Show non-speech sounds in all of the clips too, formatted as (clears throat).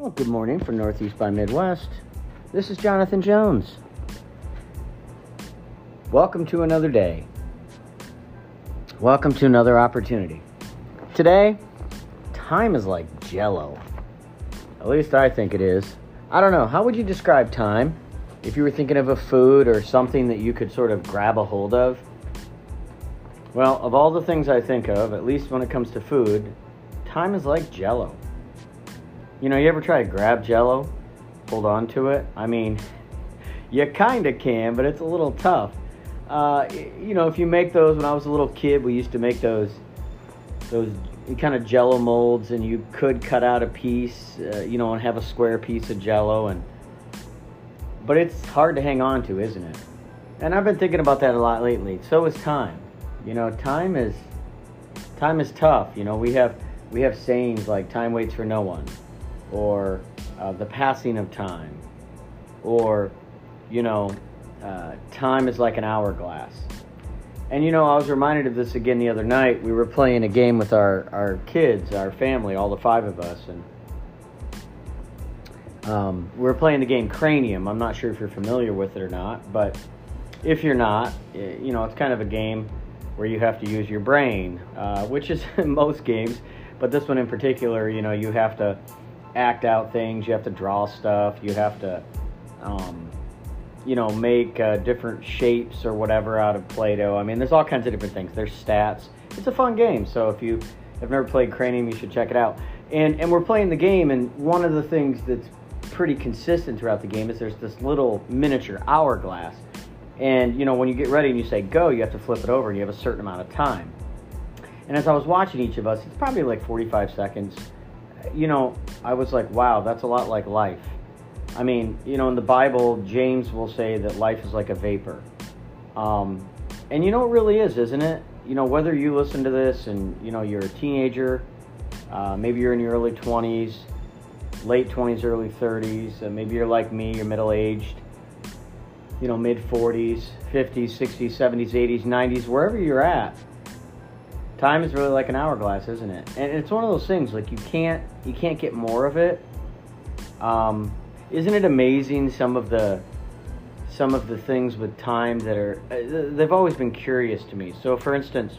Well, good morning from Northeast by Midwest. This is Jonathan Jones. Welcome to another day. Welcome to another opportunity. Today, time is like jello. At least I think it is. I don't know. How would you describe time if you were thinking of a food or something that you could sort of grab a hold of? Well, of all the things I think of, at least when it comes to food, time is like jello. You know, you ever try to grab jello, hold on to it? I mean, you kind of can, but it's a little tough. Uh, you know, if you make those, when I was a little kid, we used to make those, those kind of jello molds, and you could cut out a piece, uh, you know, and have a square piece of jello, and but it's hard to hang on to, isn't it? And I've been thinking about that a lot lately. So is time. You know, time is time is tough. You know, we have we have sayings like "time waits for no one." Or uh, the passing of time, or, you know, uh, time is like an hourglass. And you know, I was reminded of this again the other night. We were playing a game with our, our kids, our family, all the five of us, and um, we were playing the game Cranium. I'm not sure if you're familiar with it or not, but if you're not, you know, it's kind of a game where you have to use your brain, uh, which is in (laughs) most games, but this one in particular, you know, you have to act out things. You have to draw stuff. You have to, um, you know, make uh, different shapes or whatever out of Play-Doh. I mean, there's all kinds of different things. There's stats. It's a fun game. So if you have never played Cranium, you should check it out. And and we're playing the game, and one of the things that's pretty consistent throughout the game is there's this little miniature hourglass. And you know, when you get ready and you say go, you have to flip it over, and you have a certain amount of time. And as I was watching each of us, it's probably like 45 seconds you know, I was like, wow, that's a lot like life. I mean, you know, in the Bible, James will say that life is like a vapor. Um, and you know, it really is, isn't it? You know, whether you listen to this and, you know, you're a teenager, uh, maybe you're in your early 20s, late 20s, early 30s, uh, maybe you're like me, you're middle aged, you know, mid 40s, 50s, 60s, 70s, 80s, 90s, wherever you're at time is really like an hourglass, isn't it? And it's one of those things like you can't you can't get more of it. Um, isn't it amazing some of the some of the things with time that are uh, they've always been curious to me. So for instance,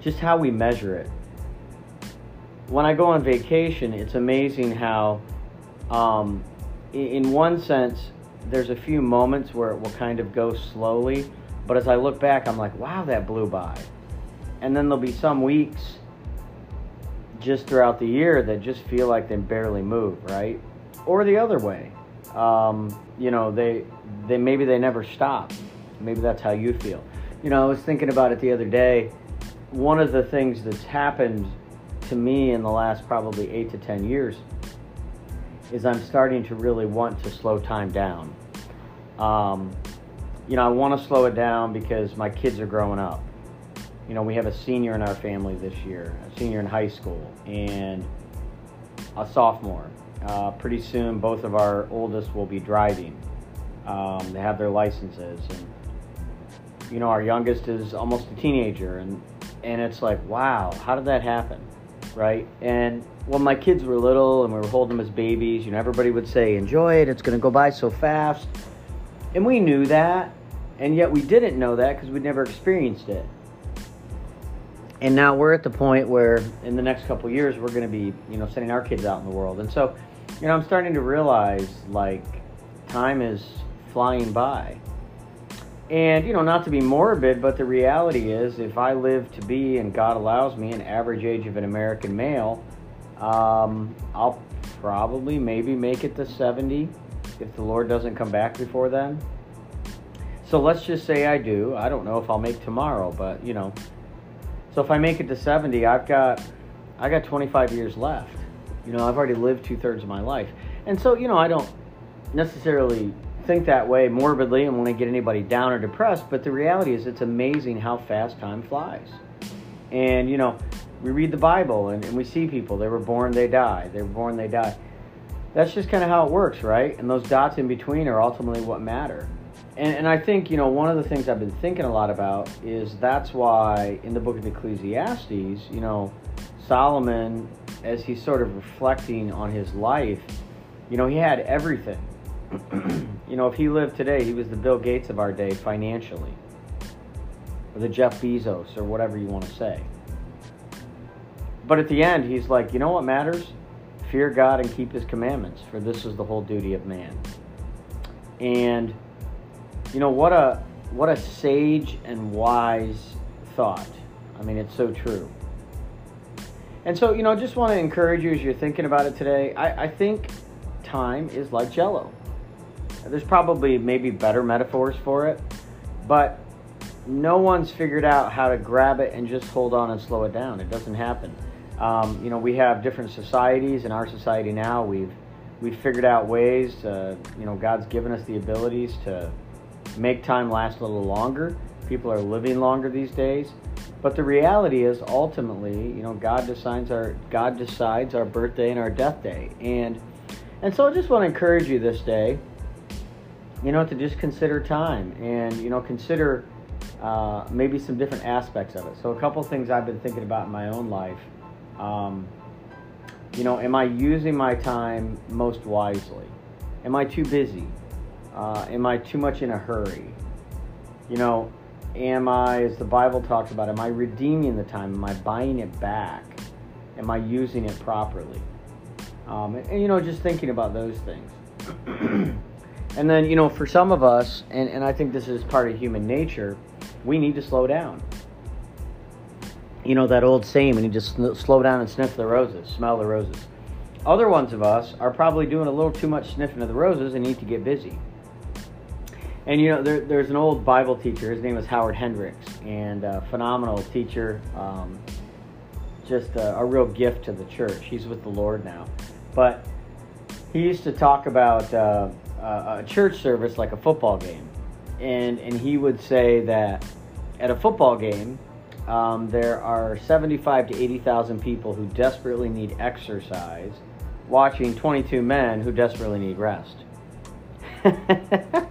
just how we measure it. When I go on vacation, it's amazing how um, in one sense there's a few moments where it will kind of go slowly, but as I look back, I'm like, wow, that blew by and then there'll be some weeks just throughout the year that just feel like they barely move, right? Or the other way. Um, you know, they they maybe they never stop. Maybe that's how you feel. You know, I was thinking about it the other day. One of the things that's happened to me in the last probably eight to ten years is I'm starting to really want to slow time down. Um, you know, I want to slow it down because my kids are growing up you know, we have a senior in our family this year, a senior in high school, and a sophomore. Uh, pretty soon, both of our oldest will be driving. Um, they have their licenses, and you know, our youngest is almost a teenager, and and it's like, wow, how did that happen, right? And when my kids were little and we were holding them as babies, you know, everybody would say, "Enjoy it; it's going to go by so fast," and we knew that, and yet we didn't know that because we'd never experienced it and now we're at the point where in the next couple years we're going to be you know sending our kids out in the world. And so you know i'm starting to realize like time is flying by. And you know not to be morbid but the reality is if i live to be and god allows me an average age of an american male um, i'll probably maybe make it to 70 if the lord doesn't come back before then. So let's just say i do. I don't know if i'll make tomorrow but you know so if I make it to 70, I've got I got 25 years left. You know, I've already lived two thirds of my life, and so you know I don't necessarily think that way morbidly and want to get anybody down or depressed. But the reality is, it's amazing how fast time flies. And you know, we read the Bible and, and we see people. They were born, they die. They were born, they die. That's just kind of how it works, right? And those dots in between are ultimately what matter and, and I think, you know, one of the things I've been thinking a lot about is that's why in the book of Ecclesiastes, you know, Solomon as he's sort of reflecting on his life, you know, he had everything. (clears throat) you know, if he lived today, he was the Bill Gates of our day financially, or the Jeff Bezos, or whatever you want to say. But at the end, he's like, you know what matters? Fear God and keep his commandments, for this is the whole duty of man. And you know what a what a sage and wise thought. I mean, it's so true. And so, you know, I just want to encourage you as you're thinking about it today. I, I think time is like jello. There's probably maybe better metaphors for it, but no one's figured out how to grab it and just hold on and slow it down. It doesn't happen. Um, you know, we have different societies in our society now. We've we've figured out ways. You know, God's given us the abilities to make time last a little longer. People are living longer these days. But the reality is, ultimately, you know, God decides our God decides our birthday and our death day, and and so I just want to encourage you this day, you know, to just consider time and you know consider uh, maybe some different aspects of it. So a couple things I've been thinking about in my own life. Um, you know, am I using my time most wisely? Am I too busy? Uh, am I too much in a hurry? You know, am I, as the Bible talks about, am I redeeming the time? Am I buying it back? Am I using it properly? Um, and, and, you know, just thinking about those things. (clears throat) and then, you know, for some of us, and, and I think this is part of human nature, we need to slow down. You know, that old saying, we need to sn- slow down and sniff the roses, smell the roses. Other ones of us are probably doing a little too much sniffing of the roses and need to get busy. And you know, there, there's an old Bible teacher. His name was Howard Hendricks, and a phenomenal teacher. Um, just a, a, real gift to the church. He's with the Lord now, but he used to talk about uh, a church service like a football game, and and he would say that at a football game, um, there are 75 to 80,000 people who desperately need exercise, watching 22 men who desperately need rest. (laughs)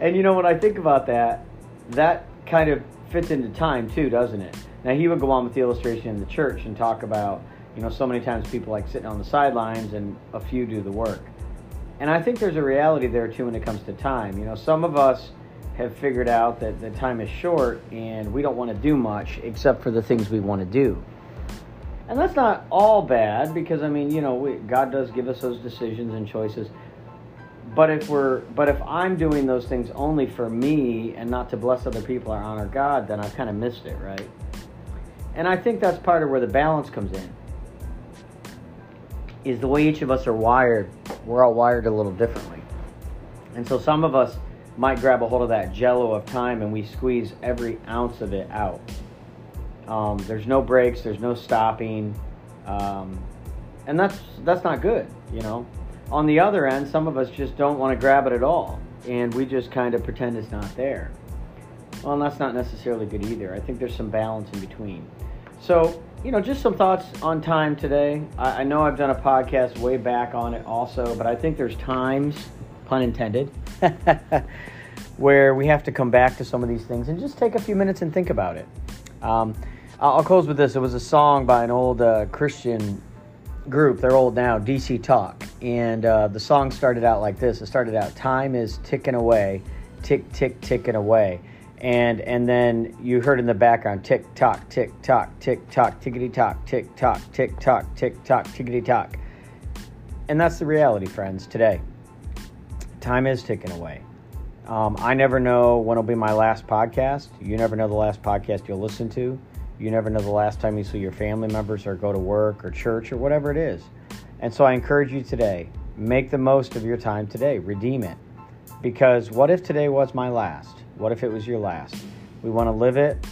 And you know, when I think about that, that kind of fits into time too, doesn't it? Now, he would go on with the illustration in the church and talk about, you know, so many times people like sitting on the sidelines and a few do the work. And I think there's a reality there too when it comes to time. You know, some of us have figured out that the time is short and we don't want to do much except for the things we want to do. And that's not all bad because, I mean, you know, we, God does give us those decisions and choices but if we're but if i'm doing those things only for me and not to bless other people or honor god then i've kind of missed it right? And i think that's part of where the balance comes in is the way each of us are wired. We're all wired a little differently. And so some of us might grab a hold of that jello of time and we squeeze every ounce of it out. Um, there's no breaks there's no stopping um, and that's that's not good you know on the other end, some of us just don't want to grab it at all, and we just kind of pretend it's not there. Well, and that's not necessarily good either. I think there's some balance in between. So, you know, just some thoughts on time today. I, I know I've done a podcast way back on it also, but I think there's times, pun intended, (laughs) where we have to come back to some of these things and just take a few minutes and think about it. Um, I'll close with this. It was a song by an old uh, Christian group. They're old now, DC Talk. And uh, the song started out like this it started out, Time is ticking away, tick, tick, ticking away. And, and then you heard in the background tick tock, tick tock, tick tock, tickety tock, tick tock, tick tock, tick tock, tickety tock. And that's the reality, friends, today. Time is ticking away. Um, I never know when will be my last podcast. You never know the last podcast you'll listen to. You never know the last time you see your family members or go to work or church or whatever it is. And so I encourage you today make the most of your time today, redeem it. Because what if today was my last? What if it was your last? We want to live it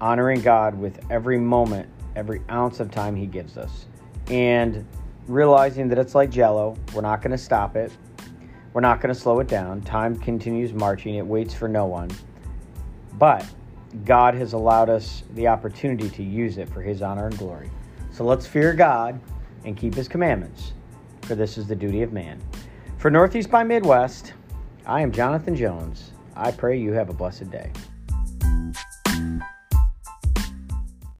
honoring God with every moment, every ounce of time He gives us. And realizing that it's like jello, we're not going to stop it. We're not going to slow it down. Time continues marching, it waits for no one. But God has allowed us the opportunity to use it for His honor and glory. So let's fear God and keep His commandments, for this is the duty of man. For Northeast by Midwest, I am Jonathan Jones. I pray you have a blessed day.